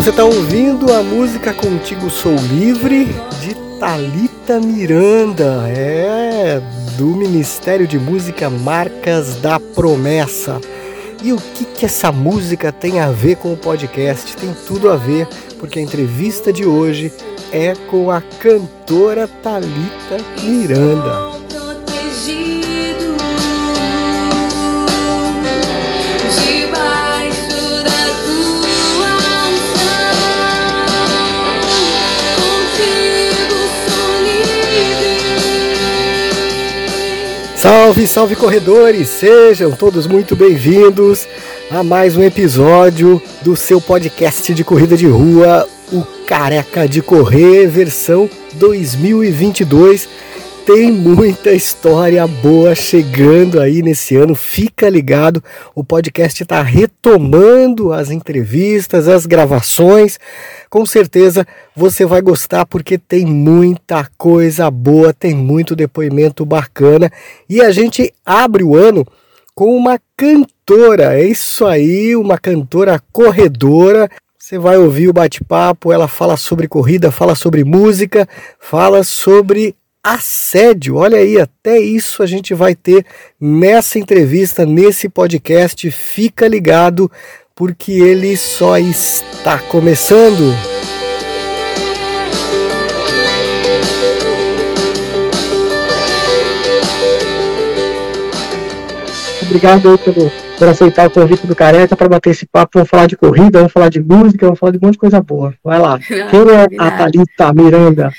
Você está ouvindo a música Contigo Sou Livre de Talita Miranda, é do Ministério de Música Marcas da Promessa. E o que, que essa música tem a ver com o podcast? Tem tudo a ver, porque a entrevista de hoje é com a cantora Talita Miranda. Salve, salve corredores! Sejam todos muito bem-vindos a mais um episódio do seu podcast de corrida de rua, o Careca de Correr, versão 2022 tem muita história boa chegando aí nesse ano. Fica ligado, o podcast está retomando as entrevistas, as gravações. Com certeza você vai gostar porque tem muita coisa boa, tem muito depoimento bacana. E a gente abre o ano com uma cantora, é isso aí, uma cantora corredora. Você vai ouvir o bate-papo, ela fala sobre corrida, fala sobre música, fala sobre assédio. Olha aí, até isso a gente vai ter nessa entrevista, nesse podcast. Fica ligado, porque ele só está começando. Obrigado pelo, por aceitar o convite do Careca para bater esse papo. Vamos falar de corrida, vamos falar de música, vamos falar de um monte de coisa boa. Vai lá. Quem é a Thalita Miranda?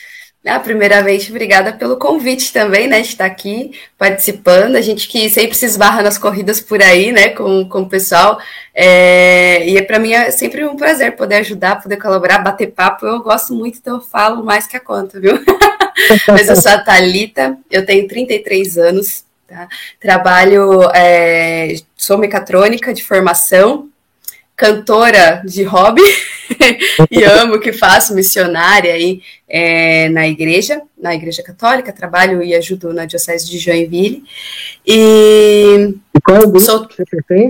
Ah, primeiramente, obrigada pelo convite também, né, de estar aqui participando. A gente que sempre se esbarra nas corridas por aí, né, com, com o pessoal. É, e para mim é sempre um prazer poder ajudar, poder colaborar, bater papo. Eu gosto muito, então eu falo mais que a conta, viu? Mas eu sou a Thalita, eu tenho 33 anos, tá? Trabalho, é, sou mecatrônica de formação, cantora de hobby e amo o que faço, missionária aí é, na igreja, na igreja católica, trabalho e ajudo na diocese de Joinville. E, e qual é o grupo sou, que você?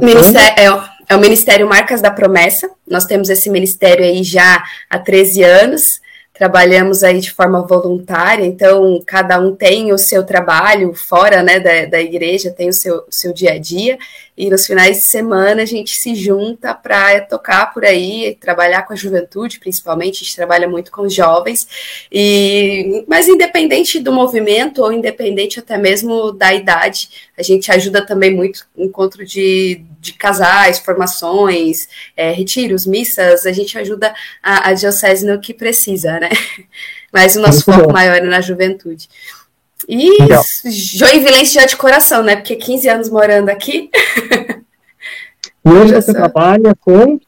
Ministério, é, é o Ministério Marcas da Promessa. Nós temos esse ministério aí já há 13 anos trabalhamos aí de forma voluntária, então cada um tem o seu trabalho fora né, da, da igreja, tem o seu, o seu dia a dia, e nos finais de semana a gente se junta para tocar por aí, trabalhar com a juventude, principalmente, a gente trabalha muito com os jovens, e, mas independente do movimento, ou independente até mesmo da idade, a gente ajuda também muito encontro de, de casais, formações, é, retiros, missas, a gente ajuda a, a diocese no que precisa, né? Mas o nosso muito foco bom. maior é na juventude. E. Joinvilense já de coração, né? Porque 15 anos morando aqui. E hoje você trabalha com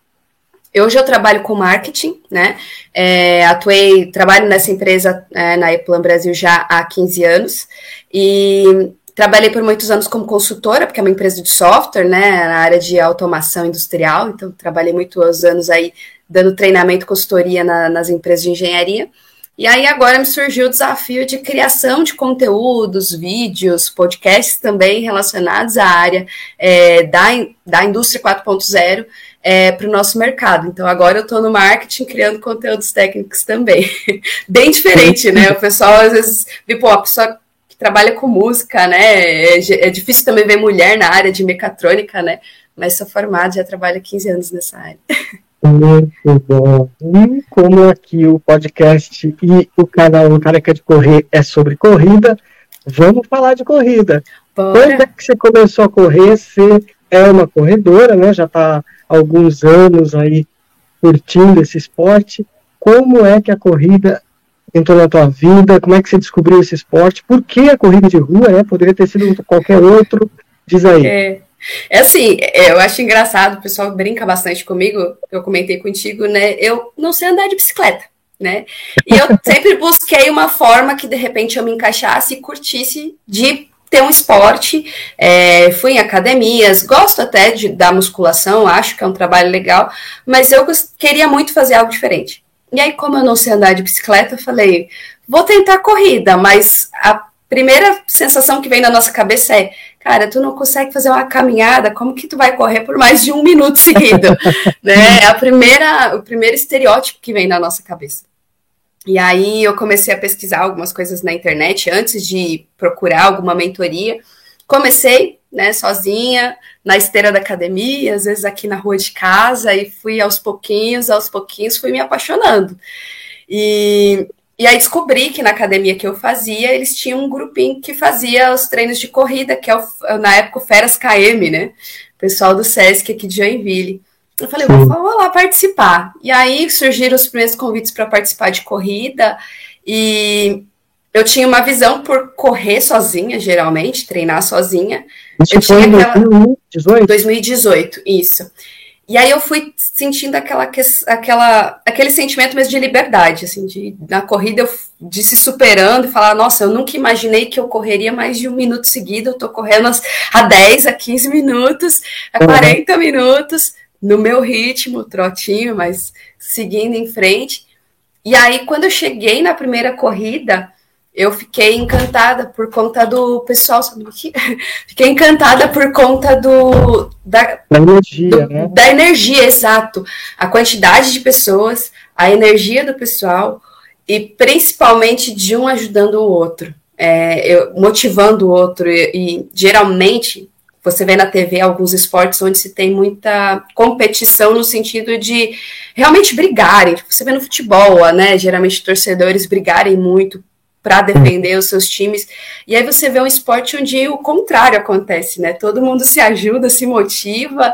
Hoje eu trabalho com marketing, né? É, atuei, trabalho nessa empresa é, na Eplan Brasil já há 15 anos e trabalhei por muitos anos como consultora, porque é uma empresa de software, né? Na área de automação industrial, então trabalhei muitos anos aí dando treinamento, consultoria na, nas empresas de engenharia. E aí agora me surgiu o desafio de criação de conteúdos, vídeos, podcasts também relacionados à área é, da, da indústria 4.0 é, para o nosso mercado. Então agora eu estou no marketing criando conteúdos técnicos também. Bem diferente, né? O pessoal às vezes vê, pô, a pessoa que trabalha com música, né? É, é difícil também ver mulher na área de mecatrônica, né? Mas sou formada, já trabalho há 15 anos nessa área. Muito bom. E como aqui o podcast e o canal Careca de Correr é sobre corrida, vamos falar de corrida. Bora. Quando é que você começou a correr? Você é uma corredora, né? Já está há alguns anos aí curtindo esse esporte. Como é que a corrida entrou na tua vida? Como é que você descobriu esse esporte? Por que a corrida de rua, né? Poderia ter sido qualquer outro. Diz aí. É. É assim, eu acho engraçado, o pessoal brinca bastante comigo, eu comentei contigo, né? Eu não sei andar de bicicleta, né? E eu sempre busquei uma forma que de repente eu me encaixasse e curtisse de ter um esporte. É, fui em academias, gosto até de, da musculação, acho que é um trabalho legal, mas eu queria muito fazer algo diferente. E aí, como eu não sei andar de bicicleta, eu falei, vou tentar corrida, mas a primeira sensação que vem na nossa cabeça é, cara, tu não consegue fazer uma caminhada, como que tu vai correr por mais de um minuto seguido? né? É a primeira, o primeiro estereótipo que vem na nossa cabeça. E aí eu comecei a pesquisar algumas coisas na internet antes de procurar alguma mentoria. Comecei, né, sozinha, na esteira da academia, às vezes aqui na rua de casa, e fui aos pouquinhos, aos pouquinhos, fui me apaixonando. E, e aí descobri que na academia que eu fazia, eles tinham um grupinho que fazia os treinos de corrida, que é o, na época o Feras KM, né? Pessoal do Sesc aqui de Joinville. Eu falei, vou, vou lá participar. E aí surgiram os primeiros convites para participar de corrida. E eu tinha uma visão por correr sozinha, geralmente, treinar sozinha. Isso eu foi em aquela... 2018? 2018, isso. E aí eu fui sentindo aquela, aquela, aquele sentimento mesmo de liberdade, assim, de na corrida eu, de se superando e falar, nossa, eu nunca imaginei que eu correria mais de um minuto seguido, eu tô correndo a 10, a 15 minutos, a 40 uhum. minutos, no meu ritmo, trotinho, mas seguindo em frente. E aí, quando eu cheguei na primeira corrida, eu fiquei encantada por conta do pessoal. Fiquei encantada por conta do da, da energia, do, né? Da energia, exato. A quantidade de pessoas, a energia do pessoal e principalmente de um ajudando o outro, é, eu, motivando o outro. E, e geralmente você vê na TV alguns esportes onde se tem muita competição no sentido de realmente brigarem. Você vê no futebol, né? Geralmente torcedores brigarem muito para defender os seus times. E aí você vê um esporte onde o contrário acontece, né? Todo mundo se ajuda, se motiva.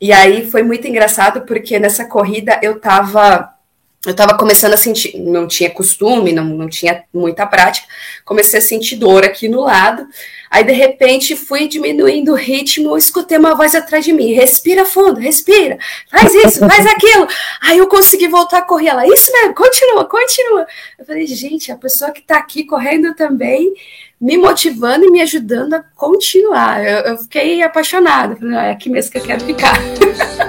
E aí foi muito engraçado porque nessa corrida eu tava eu estava começando a sentir, não tinha costume, não, não tinha muita prática, comecei a sentir dor aqui no lado. Aí, de repente, fui diminuindo o ritmo, escutei uma voz atrás de mim: respira fundo, respira, faz isso, faz aquilo. Aí eu consegui voltar a correr. Ela, isso mesmo, continua, continua. Eu falei, gente, a pessoa que está aqui correndo também, me motivando e me ajudando a continuar. Eu, eu fiquei apaixonada. Falei, é aqui mesmo que eu quero ficar.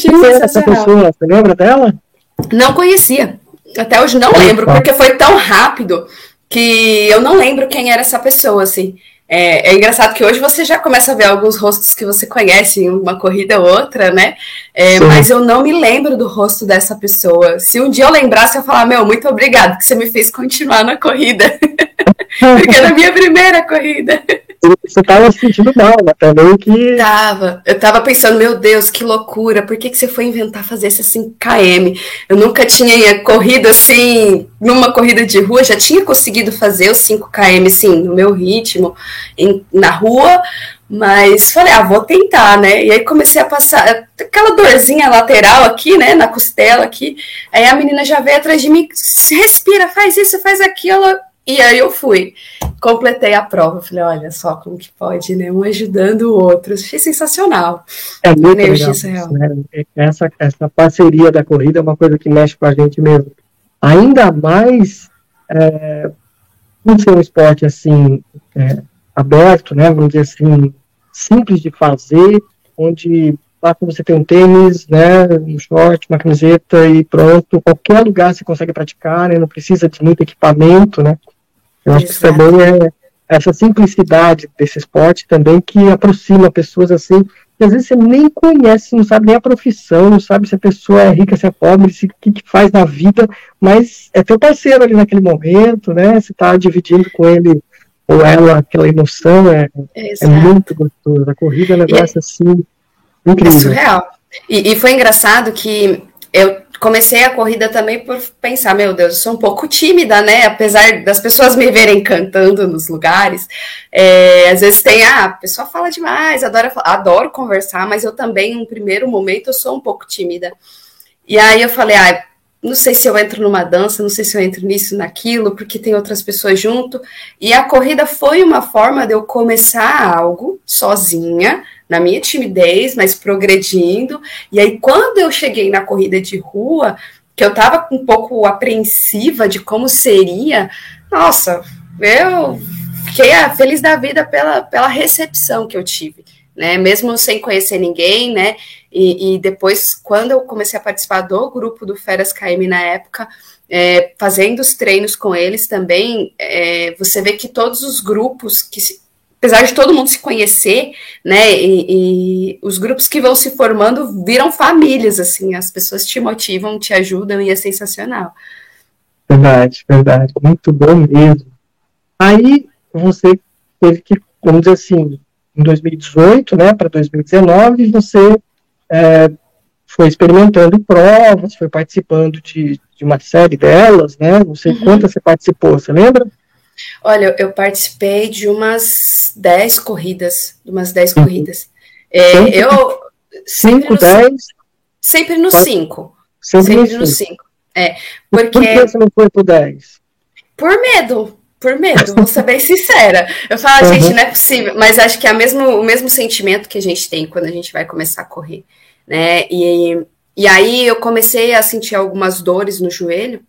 Quem era essa pessoa? Você lembra dela? Não conhecia. Até hoje não lembro, porque foi tão rápido que eu não lembro quem era essa pessoa, assim. É, é, engraçado que hoje você já começa a ver alguns rostos que você conhece em uma corrida ou outra, né? É, mas eu não me lembro do rosto dessa pessoa. Se um dia eu lembrasse, eu falar, meu, muito obrigado que você me fez continuar na corrida. Porque era a minha primeira corrida você estava se sentindo mal, mas também que. Tava. Eu tava pensando, meu Deus, que loucura, por que, que você foi inventar fazer esse 5KM? Eu nunca tinha corrido assim, numa corrida de rua, já tinha conseguido fazer os 5KM, sim, no meu ritmo, em, na rua, mas falei, ah, vou tentar, né? E aí comecei a passar aquela dorzinha lateral aqui, né, na costela aqui. Aí a menina já veio atrás de mim, respira, faz isso, faz aquilo. E aí eu fui, completei a prova. Falei, olha só como que pode, né? Um ajudando o outro. Achei sensacional. É muito legal. Real. Né? Essa, essa parceria da corrida é uma coisa que mexe com a gente mesmo. Ainda mais é, por ser um esporte assim é, aberto, né? Vamos dizer assim, simples de fazer, onde basta você ter um tênis, né, um short, uma camiseta e pronto. Qualquer lugar você consegue praticar, né? Não precisa de muito equipamento, né? Eu acho que isso também é essa simplicidade desse esporte também que aproxima pessoas assim, que às vezes você nem conhece, não sabe nem a profissão, não sabe se a pessoa é rica, se é pobre, se, o que, que faz na vida, mas é teu parceiro ali naquele momento, né? Você está dividindo com ele ou ela aquela emoção, é, é muito gostoso. A corrida é um negócio e, assim incrível. É surreal. E, e foi engraçado que eu comecei a corrida também por pensar, meu Deus, eu sou um pouco tímida, né? Apesar das pessoas me verem cantando nos lugares, é, às vezes tem, ah, a pessoa fala demais, adoro, adoro conversar, mas eu também, num primeiro momento, eu sou um pouco tímida. E aí eu falei, ah, não sei se eu entro numa dança, não sei se eu entro nisso, naquilo, porque tem outras pessoas junto. E a corrida foi uma forma de eu começar algo sozinha, na minha timidez, mas progredindo. E aí, quando eu cheguei na corrida de rua, que eu estava um pouco apreensiva de como seria, nossa, eu fiquei feliz da vida pela, pela recepção que eu tive. Né? Mesmo sem conhecer ninguém, né? E, e depois, quando eu comecei a participar do grupo do Feras KM na época, é, fazendo os treinos com eles também, é, você vê que todos os grupos que apesar de todo mundo se conhecer, né, e, e, os grupos que vão se formando viram famílias, assim, as pessoas te motivam, te ajudam e é sensacional. Verdade, verdade, muito bom mesmo. Aí você teve que, vamos dizer assim, em 2018, né, para 2019, você é, foi experimentando provas, foi participando de, de uma série delas, né? Não sei uhum. quantas você participou, você lembra? Olha, eu participei de umas 10 corridas, de umas 10 uhum. corridas. É, eu 5, 10? Sempre no 5. Sempre, no 5. É, porque... Por que você não foi pro 10? Por medo, por medo, vou ser bem sincera. Eu falo, uhum. gente, não é possível, mas acho que é mesmo, o mesmo sentimento que a gente tem quando a gente vai começar a correr, né? E, e aí eu comecei a sentir algumas dores no joelho,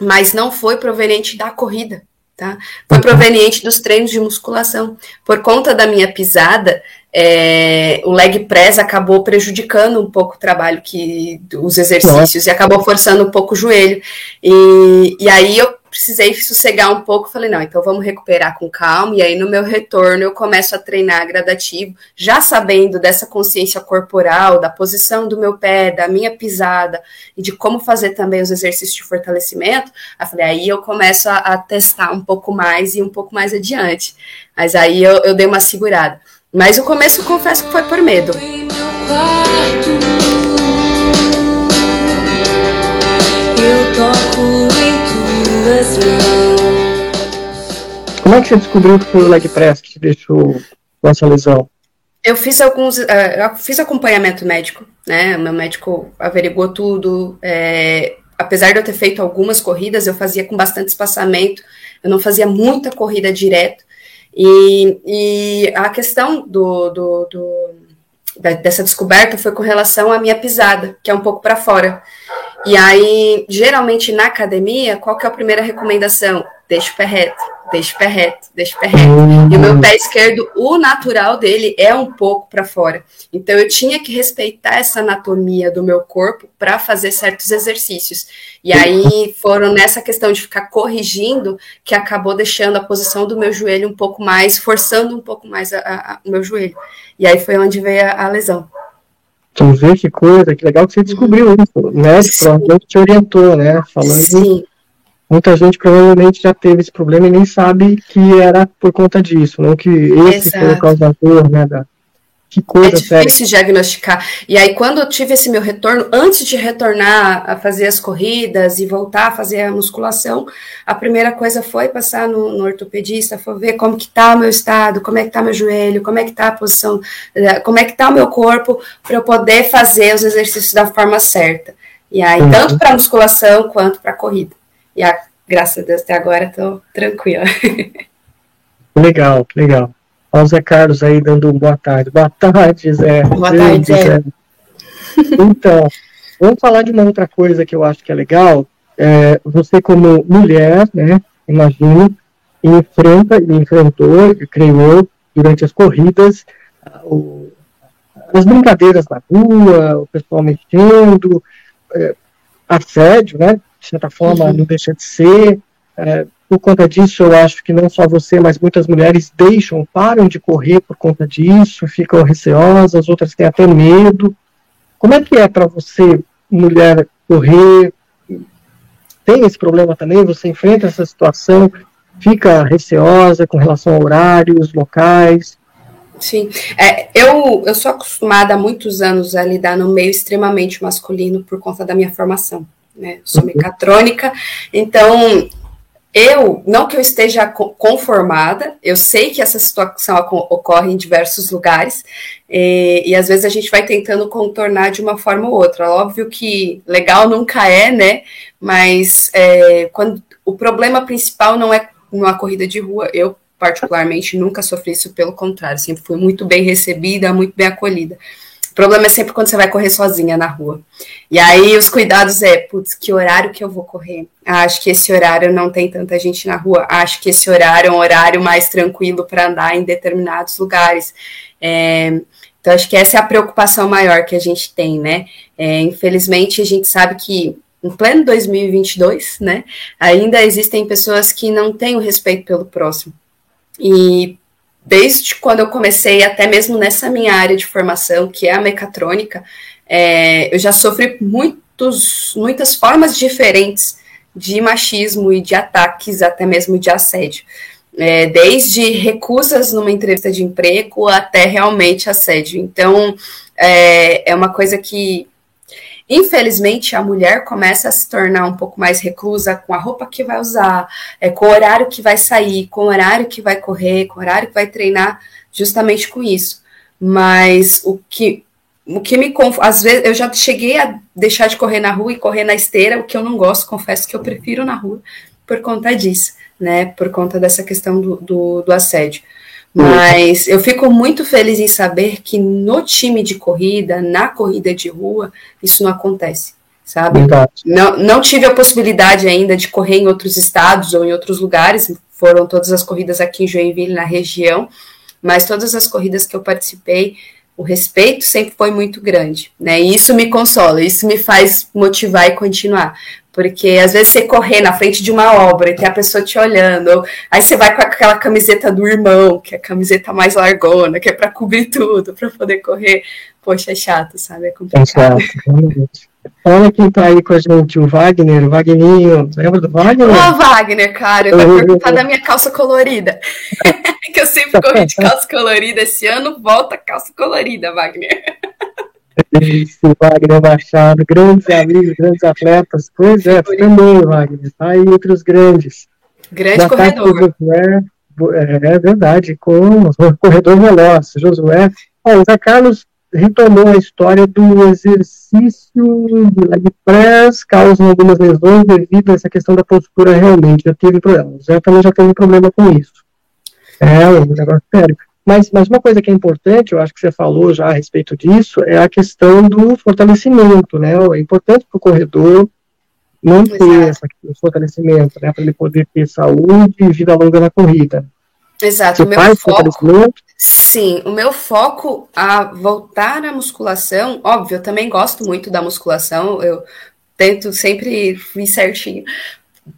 mas não foi proveniente da corrida, tá? Foi uhum. proveniente dos treinos de musculação. Por conta da minha pisada, é, o leg press acabou prejudicando um pouco o trabalho que os exercícios Nossa. e acabou forçando um pouco o joelho. E, e aí eu precisei sossegar um pouco, falei, não, então vamos recuperar com calma, e aí no meu retorno eu começo a treinar gradativo, já sabendo dessa consciência corporal, da posição do meu pé, da minha pisada, e de como fazer também os exercícios de fortalecimento, eu falei, aí eu começo a, a testar um pouco mais e um pouco mais adiante. Mas aí eu, eu dei uma segurada. Mas o começo, confesso que foi por medo. Eu toco como é que você descobriu que foi o leg press que te deixou com essa lesão? Eu fiz alguns, uh, eu fiz acompanhamento médico, né? Meu médico averigou tudo. É, apesar de eu ter feito algumas corridas, eu fazia com bastante espaçamento. Eu não fazia muita corrida direto. E, e a questão do, do, do dessa descoberta foi com relação à minha pisada, que é um pouco para fora. E aí, geralmente na academia, qual que é a primeira recomendação? Deixa o pé reto, deixa o pé reto, deixa o pé reto. E o meu pé esquerdo, o natural dele é um pouco para fora. Então eu tinha que respeitar essa anatomia do meu corpo para fazer certos exercícios. E aí foram nessa questão de ficar corrigindo que acabou deixando a posição do meu joelho um pouco mais, forçando um pouco mais a, a, o meu joelho. E aí foi onde veio a lesão. Então, vê que coisa, que legal que você descobriu isso. O médico provavelmente te orientou, né? Falando. Sim. Muita gente provavelmente já teve esse problema e nem sabe que era por conta disso, não que esse Exato. foi o causador, né? Da, que coisa, é difícil sério. diagnosticar. E aí, quando eu tive esse meu retorno, antes de retornar a fazer as corridas e voltar a fazer a musculação, a primeira coisa foi passar no, no ortopedista, foi ver como que tá o meu estado, como é que tá meu joelho, como é que tá a posição, eh, como é que tá o meu corpo, para eu poder fazer os exercícios da forma certa. E aí, uhum. tanto para musculação quanto para corrida. E a, graças a Deus, até agora estou tranquila. Legal, legal. Olha o Zé Carlos aí dando boa tarde. Boa tarde, Zé. Boa tarde, Zé. Então, vamos falar de uma outra coisa que eu acho que é legal. É, você, como mulher, né, imagino, enfrenta e enfrentou, creio eu, durante as corridas, o, as brincadeiras na rua, o pessoal mexendo, é, assédio, né? De certa forma, uhum. não deixa de ser. É, por conta disso, eu acho que não só você, mas muitas mulheres deixam, param de correr por conta disso, ficam receosas, outras têm até medo. Como é que é para você, mulher, correr? Tem esse problema também? Você enfrenta essa situação? Fica receosa com relação a horários, locais? Sim, é, eu, eu sou acostumada há muitos anos a lidar no meio extremamente masculino por conta da minha formação. Né? Sou uhum. mecatrônica, então eu, não que eu esteja conformada, eu sei que essa situação ocorre em diversos lugares, e, e, às vezes a gente vai tentando contornar de uma forma ou outra. Óbvio que legal nunca é, né? Mas é, quando o problema principal não é uma corrida de rua, eu particularmente nunca sofri isso, pelo contrário, sempre fui muito bem recebida, muito bem acolhida. O problema é sempre quando você vai correr sozinha na rua. E aí os cuidados é, putz, que horário que eu vou correr? Ah, acho que esse horário não tem tanta gente na rua. Acho que esse horário é um horário mais tranquilo para andar em determinados lugares. É, então, acho que essa é a preocupação maior que a gente tem, né? É, infelizmente, a gente sabe que em pleno 2022, né, ainda existem pessoas que não têm o respeito pelo próximo. E desde quando eu comecei, até mesmo nessa minha área de formação, que é a mecatrônica, é, eu já sofri muitos, muitas formas diferentes de machismo e de ataques, até mesmo de assédio. É, desde recusas numa entrevista de emprego até realmente assédio. Então, é, é uma coisa que Infelizmente, a mulher começa a se tornar um pouco mais reclusa com a roupa que vai usar, é, com o horário que vai sair, com o horário que vai correr, com o horário que vai treinar, justamente com isso. Mas o que o que me às vezes eu já cheguei a deixar de correr na rua e correr na esteira, o que eu não gosto, confesso que eu prefiro na rua por conta disso, né? Por conta dessa questão do, do, do assédio. Mas eu fico muito feliz em saber que no time de corrida, na corrida de rua, isso não acontece, sabe? Não, não tive a possibilidade ainda de correr em outros estados ou em outros lugares, foram todas as corridas aqui em Joinville, na região, mas todas as corridas que eu participei, o respeito sempre foi muito grande, né? E isso me consola, isso me faz motivar e continuar, porque às vezes você correr na frente de uma obra e tem a pessoa te olhando, aí você vai com aquela camiseta do irmão, que é a camiseta mais largona, que é para cobrir tudo, para poder correr. Poxa, é chato, sabe? É complicado. É chato, Olha quem tá aí com a gente, o Wagner, o Wagninho. Lembra do Wagner? Ô, Wagner, cara, eu vou perguntar da minha calça colorida. que eu sempre corri de calça colorida. Esse ano volta calça colorida, Wagner. Wagner Machado, grandes amigos, grandes atletas. Pois é, também, Wagner. Tá aí entre os grandes. Grande corredor. Josué, é, é, verdade, com o corredor veloz. Josué. Ó, o Zé Carlos retomou a história do exercício de leg press, causam algumas lesões devido a essa questão da postura realmente. Já teve problema. O Zé também já teve problema com isso. É um negócio sério. Mas, mas uma coisa que é importante, eu acho que você falou já a respeito disso, é a questão do fortalecimento, né? É importante para o corredor manter esse fortalecimento, né? Para ele poder ter saúde e vida longa na corrida. Exato. Você o meu foco, sim, o meu foco a voltar à musculação, óbvio, eu também gosto muito da musculação, eu tento sempre ir certinho,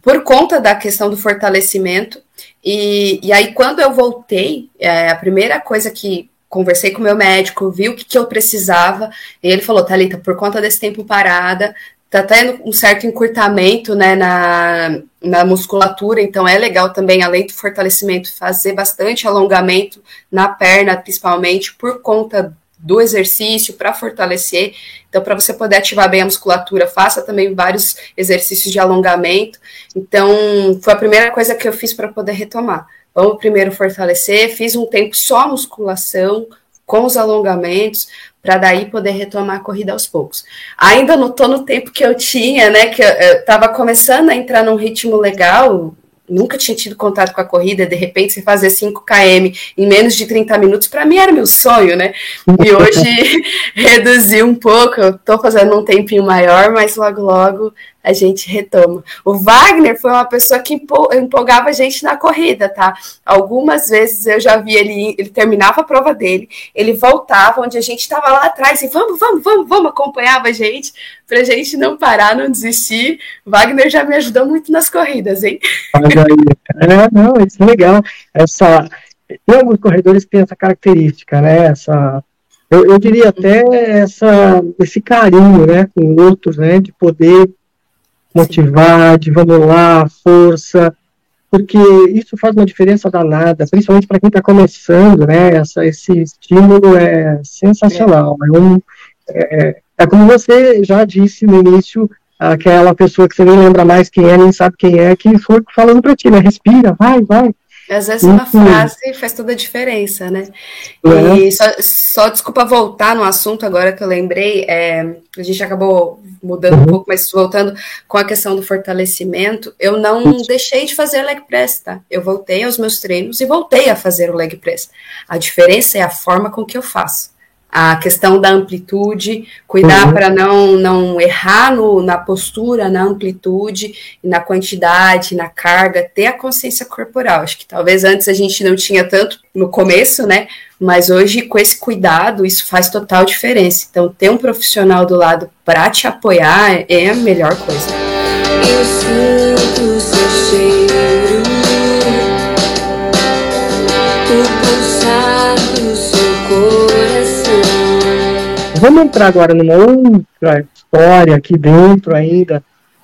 por conta da questão do fortalecimento, e, e aí, quando eu voltei, é, a primeira coisa que conversei com o meu médico, vi o que, que eu precisava, e ele falou, Thalita, por conta desse tempo parada, tá tendo um certo encurtamento né, na, na musculatura, então é legal também, além do fortalecimento, fazer bastante alongamento na perna, principalmente por conta do exercício para fortalecer. Então, para você poder ativar bem a musculatura, faça também vários exercícios de alongamento. Então, foi a primeira coisa que eu fiz para poder retomar. Vamos primeiro fortalecer, fiz um tempo só musculação, com os alongamentos, para daí poder retomar a corrida aos poucos. Ainda não estou no tempo que eu tinha, né? Que eu estava começando a entrar num ritmo legal, nunca tinha tido contato com a corrida, de repente você fazer 5 km em menos de 30 minutos, para mim era meu sonho, né? E hoje reduzi um pouco, eu tô fazendo um tempinho maior, mas logo logo a gente retoma. O Wagner foi uma pessoa que empolgava a gente na corrida, tá? Algumas vezes eu já vi ele, ele terminava a prova dele, ele voltava onde a gente estava lá atrás e vamos, vamos, vamos, vamos, acompanhava a gente, pra gente não parar, não desistir. Wagner já me ajudou muito nas corridas, hein? É, não, isso é legal. Essa, tem alguns corredores que têm essa característica, né? Essa, eu, eu diria até essa, esse carinho, né, com outros, né, de poder motivar, de vamos lá, força, porque isso faz uma diferença danada, principalmente para quem está começando, né? Essa, esse estímulo é sensacional. É, um, é, é, como você já disse no início, aquela pessoa que você nem lembra mais quem é, nem sabe quem é, que foi falando para ti, né? Respira, vai, vai. Às vezes uma frase faz toda a diferença, né? É. E só, só, desculpa voltar no assunto agora que eu lembrei, é, a gente acabou mudando uhum. um pouco, mas voltando com a questão do fortalecimento, eu não deixei de fazer leg press, tá? Eu voltei aos meus treinos e voltei a fazer o leg press. A diferença é a forma com que eu faço. A questão da amplitude, cuidar uhum. para não, não errar no, na postura, na amplitude, na quantidade, na carga, ter a consciência corporal. Acho que talvez antes a gente não tinha tanto no começo, né? Mas hoje, com esse cuidado, isso faz total diferença. Então, ter um profissional do lado para te apoiar é a melhor coisa. Eu sinto seu cheiro, o pulsar Vamos entrar agora numa outra história aqui dentro ainda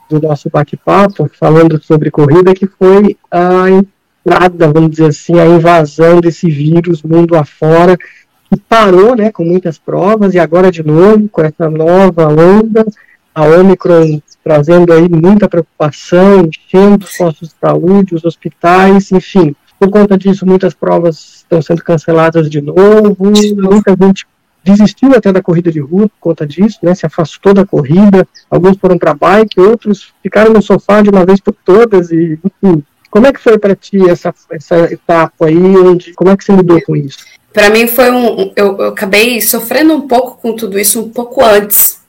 do nosso bate-papo, falando sobre corrida, que foi a entrada, vamos dizer assim, a invasão desse vírus mundo afora, que parou né, com muitas provas, e agora de novo, com essa nova onda, a Omicron trazendo aí muita preocupação, enchendo os postos de saúde, os hospitais, enfim. Por conta disso, muitas provas estão sendo canceladas de novo, muita gente desistiu até da corrida de rua por conta disso, né, se afastou da corrida, alguns foram para bike, outros ficaram no sofá de uma vez por todas, e enfim, como é que foi para ti essa, essa etapa aí? Onde, como é que você lidou com isso? Para mim foi um. Eu, eu, acabei sofrendo um pouco com tudo isso um pouco antes,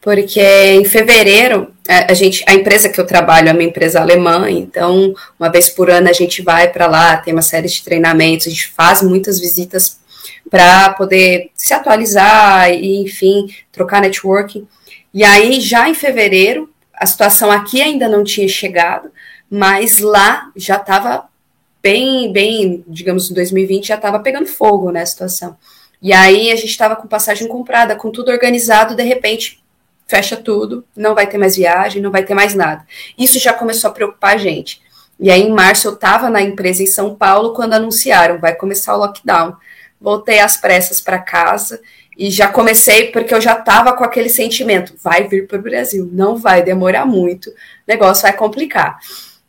porque em fevereiro a, gente, a empresa que eu trabalho é uma empresa alemã, então uma vez por ano a gente vai para lá, tem uma série de treinamentos, a gente faz muitas visitas para poder se atualizar e, enfim, trocar networking. E aí já em fevereiro a situação aqui ainda não tinha chegado, mas lá já estava bem, bem, digamos, em 2020 já estava pegando fogo, né, situação. E aí a gente estava com passagem comprada, com tudo organizado, de repente fecha tudo, não vai ter mais viagem, não vai ter mais nada. Isso já começou a preocupar a gente. E aí em março eu estava na empresa em São Paulo quando anunciaram, vai começar o lockdown. Voltei às pressas para casa e já comecei porque eu já estava com aquele sentimento, vai vir para o Brasil, não vai demorar muito, o negócio vai complicar.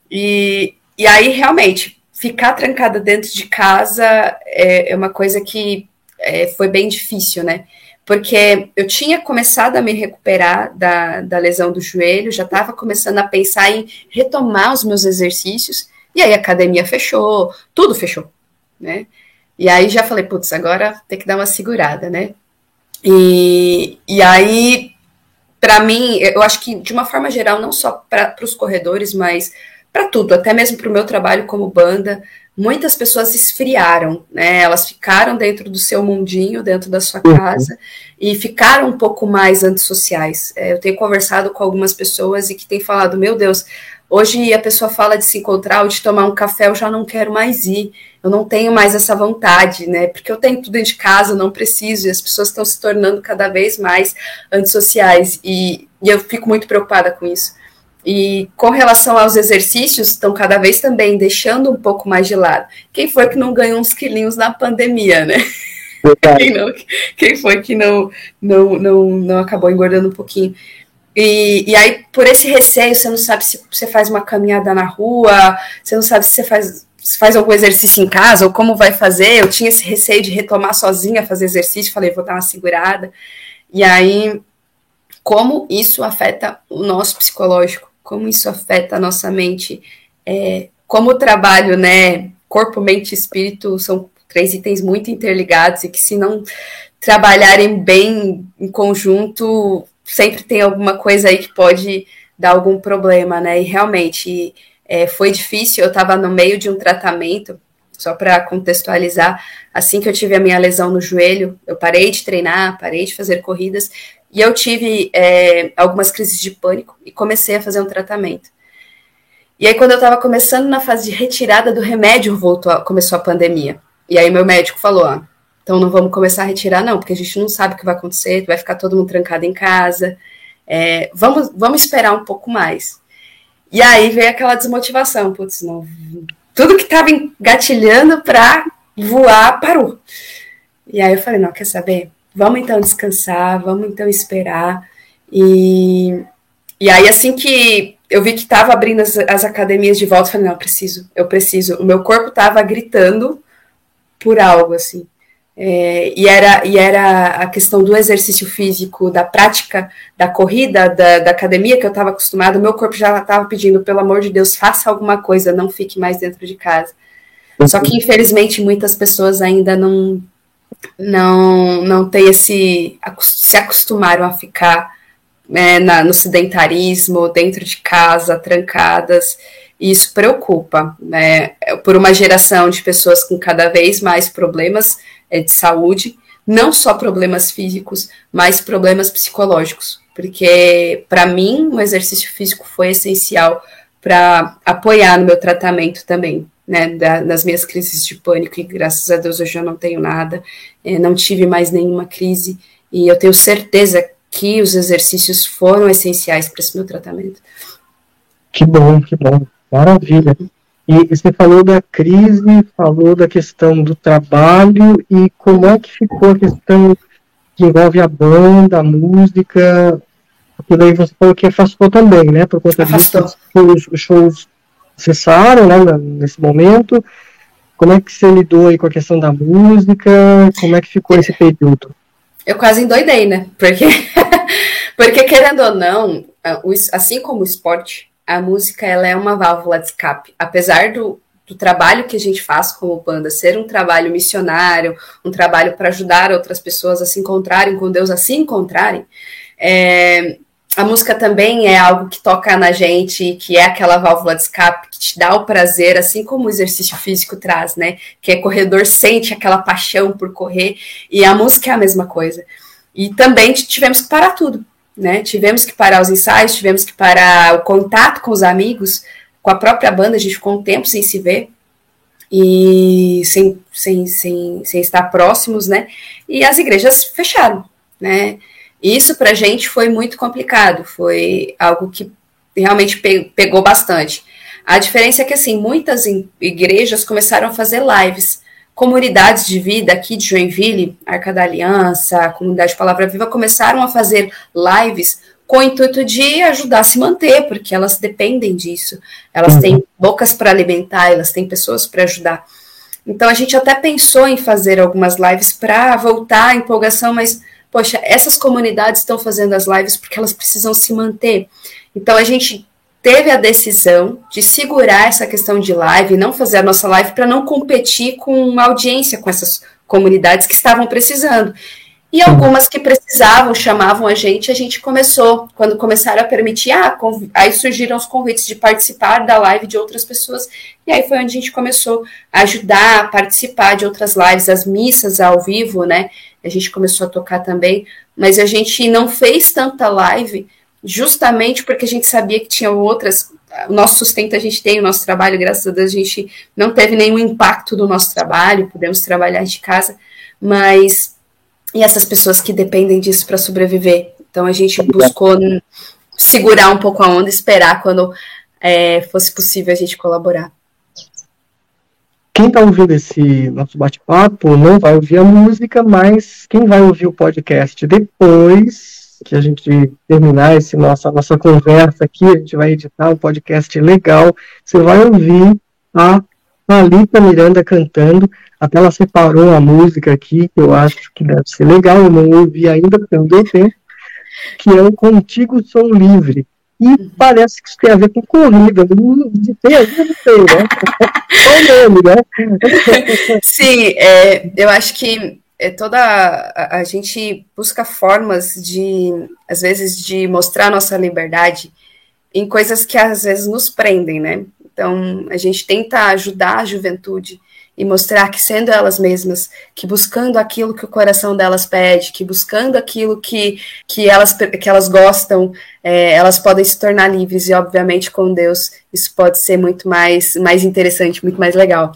E, e aí, realmente, ficar trancada dentro de casa é, é uma coisa que é, foi bem difícil, né? Porque eu tinha começado a me recuperar da, da lesão do joelho, já estava começando a pensar em retomar os meus exercícios, e aí a academia fechou, tudo fechou, né? E aí já falei, putz, agora tem que dar uma segurada, né? E, e aí, para mim, eu acho que de uma forma geral, não só para os corredores, mas para tudo, até mesmo para o meu trabalho como banda, muitas pessoas esfriaram, né? Elas ficaram dentro do seu mundinho, dentro da sua uhum. casa, e ficaram um pouco mais antissociais. É, eu tenho conversado com algumas pessoas e que têm falado, meu Deus, hoje a pessoa fala de se encontrar ou de tomar um café, eu já não quero mais ir, eu não tenho mais essa vontade, né? Porque eu tenho tudo dentro de casa, eu não preciso, e as pessoas estão se tornando cada vez mais antissociais, e, e eu fico muito preocupada com isso. E com relação aos exercícios, estão cada vez também deixando um pouco mais de lado. Quem foi que não ganhou uns quilinhos na pandemia, né? Quem, não, quem foi que não, não, não, não acabou engordando um pouquinho? E, e aí, por esse receio, você não sabe se você faz uma caminhada na rua, você não sabe se você faz, se faz algum exercício em casa ou como vai fazer. Eu tinha esse receio de retomar sozinha, fazer exercício, falei, vou dar uma segurada. E aí, como isso afeta o nosso psicológico? como isso afeta a nossa mente, é, como o trabalho, né, corpo, mente e espírito são três itens muito interligados e que se não trabalharem bem em conjunto, sempre tem alguma coisa aí que pode dar algum problema, né? E realmente é, foi difícil. Eu estava no meio de um tratamento, só para contextualizar. Assim que eu tive a minha lesão no joelho, eu parei de treinar, parei de fazer corridas e eu tive é, algumas crises de pânico e comecei a fazer um tratamento. E aí, quando eu estava começando na fase de retirada do remédio, voltou a, começou a pandemia. E aí, meu médico falou: ah, então não vamos começar a retirar, não, porque a gente não sabe o que vai acontecer, vai ficar todo mundo trancado em casa. É, vamos, vamos esperar um pouco mais. E aí veio aquela desmotivação: putz, não, tudo que estava engatilhando para voar parou. E aí eu falei: não, quer saber? Vamos então descansar, vamos então esperar. E, e aí, assim que eu vi que estava abrindo as, as, academias de volta, eu falei, não, eu preciso, eu preciso. O meu corpo estava gritando por algo, assim. É, e, era, e era a questão do exercício físico, da prática, da corrida, da, da academia que eu estava acostumado, o meu corpo já estava pedindo, pelo amor de Deus, faça alguma coisa, não fique mais dentro de casa. Só que, infelizmente, muitas pessoas ainda não não, não tem esse. se acostumaram a ficar né, na, no sedentarismo, dentro de casa, trancadas. E isso preocupa, né? Por uma geração de pessoas com cada vez mais problemas é, de saúde, não só problemas físicos, mas problemas psicológicos. Porque, para mim, o exercício físico foi essencial para apoiar no meu tratamento também, né? Da, nas minhas crises de pânico, e graças a Deus hoje eu não tenho nada, é, não tive mais nenhuma crise, e eu tenho certeza que os exercícios foram essenciais para esse meu tratamento. Que bom, que bom. Maravilha. E você falou da crise, falou da questão do trabalho e como é que ficou a questão que envolve a banda, a música, porque daí você falou que afastou também, né? Por conta afastou. disso, os, shows cessaram, né, nesse momento. Como é que você lidou aí com a questão da música? Como é que ficou esse período? Eu quase endoidei, né? Porque, porque querendo ou não, assim como o esporte, a música ela é uma válvula de escape. Apesar do, do trabalho que a gente faz como banda ser um trabalho missionário, um trabalho para ajudar outras pessoas a se encontrarem com Deus, a se encontrarem, é, a música também é algo que toca na gente, que é aquela válvula de escape que te dá o prazer, assim como o exercício físico traz, né? Que é corredor sente aquela paixão por correr, e a música é a mesma coisa. E também tivemos que parar tudo né? Tivemos que parar os ensaios, tivemos que parar o contato com os amigos, com a própria banda, a gente ficou um tempo sem se ver e sem, sem, sem, sem estar próximos, né? E as igrejas fecharam, né? Isso para a gente foi muito complicado, foi algo que realmente pegou bastante. A diferença é que, assim, muitas igrejas começaram a fazer lives comunidades de vida aqui de Joinville, Arca da Aliança, a comunidade Palavra Viva, começaram a fazer lives com o intuito de ajudar a se manter, porque elas dependem disso. Elas uhum. têm bocas para alimentar, elas têm pessoas para ajudar. Então a gente até pensou em fazer algumas lives para voltar à empolgação, mas poxa, essas comunidades estão fazendo as lives porque elas precisam se manter. Então a gente teve a decisão de segurar essa questão de live, não fazer a nossa live para não competir com uma audiência com essas comunidades que estavam precisando. E algumas que precisavam, chamavam a gente, a gente começou, quando começaram a permitir, ah, aí surgiram os convites de participar da live de outras pessoas, e aí foi onde a gente começou a ajudar, a participar de outras lives, as missas ao vivo, né, a gente começou a tocar também, mas a gente não fez tanta live, justamente porque a gente sabia que tinha outras. O nosso sustento a gente tem, o nosso trabalho, graças a Deus, a gente não teve nenhum impacto do nosso trabalho, podemos trabalhar de casa, mas. E essas pessoas que dependem disso para sobreviver. Então a gente buscou segurar um pouco a onda, esperar quando é, fosse possível a gente colaborar. Quem está ouvindo esse nosso bate-papo não vai ouvir a música, mas quem vai ouvir o podcast depois que a gente terminar esse nossa, nossa conversa aqui, a gente vai editar um podcast legal. Você vai ouvir a Thalita Miranda cantando. Até ela separou a música aqui, que eu acho que deve ser legal. Eu não ouvi ainda, porque não deu tempo. Que é o Contigo Sou Livre. E parece que isso tem a ver com corrida. De ter a não sei, né? É o nome, né? Sim, é, eu acho que é toda a, a, gente busca formas de às vezes de mostrar nossa liberdade em coisas que às vezes nos prendem, né? Então a gente tenta ajudar a juventude e mostrar que sendo elas mesmas, que buscando aquilo que o coração delas pede, que buscando aquilo que, que, elas, que elas gostam, é, elas podem se tornar livres e obviamente com Deus isso pode ser muito mais, mais interessante, muito mais legal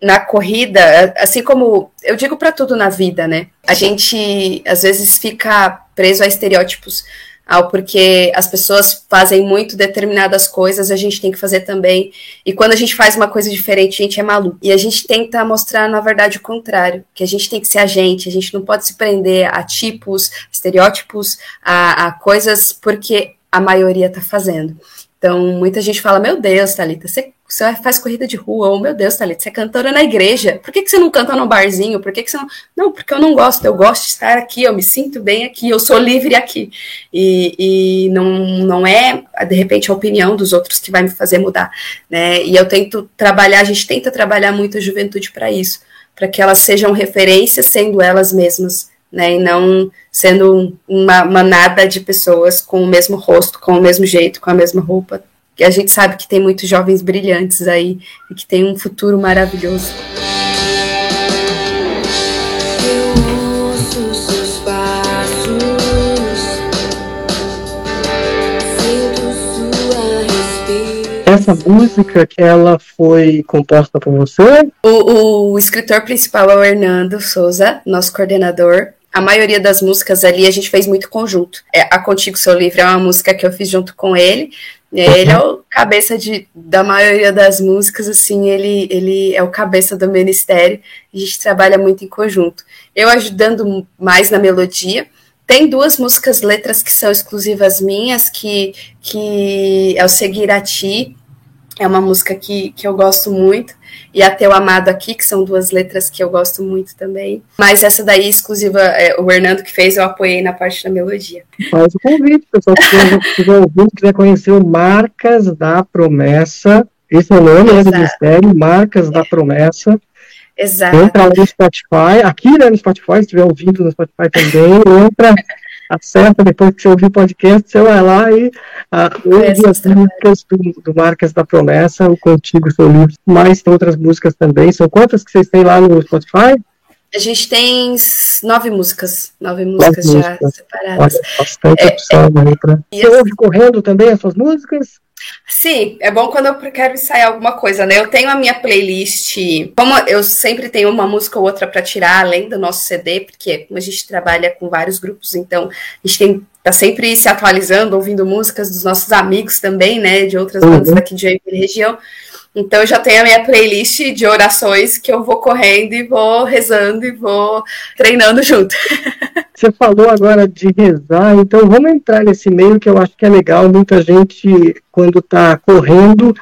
na corrida, assim como eu digo para tudo na vida, né? A gente às vezes fica preso a estereótipos, ao porque as pessoas fazem muito determinadas coisas, a gente tem que fazer também. E quando a gente faz uma coisa diferente, a gente é maluco. E a gente tenta mostrar, na verdade, o contrário, que a gente tem que ser a gente, a gente não pode se prender a tipos, estereótipos, a, a coisas porque a maioria está fazendo. Então, muita gente fala: Meu Deus, Thalita, você, você faz corrida de rua, ou meu Deus, Thalita, você é cantora na igreja, por que, que você não canta no barzinho? Por que, que você não. Não, porque eu não gosto, eu gosto de estar aqui, eu me sinto bem aqui, eu sou livre aqui. E, e não, não é, de repente, a opinião dos outros que vai me fazer mudar. Né? E eu tento trabalhar, a gente tenta trabalhar muito a juventude para isso para que elas sejam referências sendo elas mesmas, né? E não sendo uma manada de pessoas com o mesmo rosto, com o mesmo jeito, com a mesma roupa. E a gente sabe que tem muitos jovens brilhantes aí e que tem um futuro maravilhoso. essa música que ela foi composta por você? O, o escritor principal é o Hernando Souza, nosso coordenador. A maioria das músicas ali a gente fez muito conjunto. É, a Contigo Seu Livre é uma música que eu fiz junto com ele. Ele é o cabeça de, da maioria das músicas, assim, ele, ele é o cabeça do ministério. A gente trabalha muito em conjunto. Eu ajudando mais na melodia, tem duas músicas, letras que são exclusivas minhas, que, que é o Seguir a Ti é uma música que, que eu gosto muito. E a Teu Amado Aqui, que são duas letras que eu gosto muito também. Mas essa daí, exclusiva, é, o Hernando que fez, eu apoiei na parte da melodia. Faz o convite, pessoal, que quiser ouvir, quiser conhecer o Marcas da Promessa. Esse é o nome né, do ministério, Marcas da Promessa. Exato. Entra lá no Spotify, aqui né, no Spotify, se estiver ouvindo no Spotify também, entra acerta, depois que você ouvir o podcast, você vai lá e uh, ouve as músicas do, do, Marcas da Promessa, o Contigo, seu livro, mais outras músicas também. São quantas que vocês têm lá no Spotify? A gente tem nove músicas, nove músicas nove já músicas. separadas. Olha, bastante é, opção é, aí pra... Você ouve correndo também as suas músicas? Sim, é bom quando eu quero ensaiar alguma coisa, né? Eu tenho a minha playlist, como eu sempre tenho uma música ou outra para tirar além do nosso CD, porque como a gente trabalha com vários grupos, então a gente tem tá sempre se atualizando, ouvindo músicas dos nossos amigos também, né, de outras uhum. bandas daqui de Joinville região. Então eu já tenho a minha playlist de orações que eu vou correndo e vou rezando e vou treinando junto. Você falou agora de rezar, então vamos entrar nesse meio que eu acho que é legal. Muita gente, quando está correndo,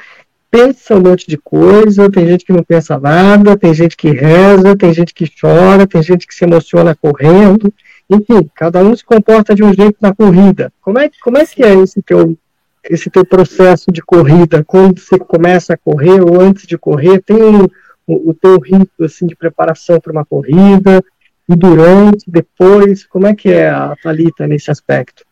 pensa um monte de coisa, tem gente que não pensa nada, tem gente que reza, tem gente que chora, tem gente que se emociona correndo. Enfim, cada um se comporta de um jeito na corrida. Como é, como é que é esse teu esse teu processo de corrida, quando você começa a correr ou antes de correr, tem o, o teu rito assim de preparação para uma corrida e durante, depois, como é que é a Thalita nesse aspecto?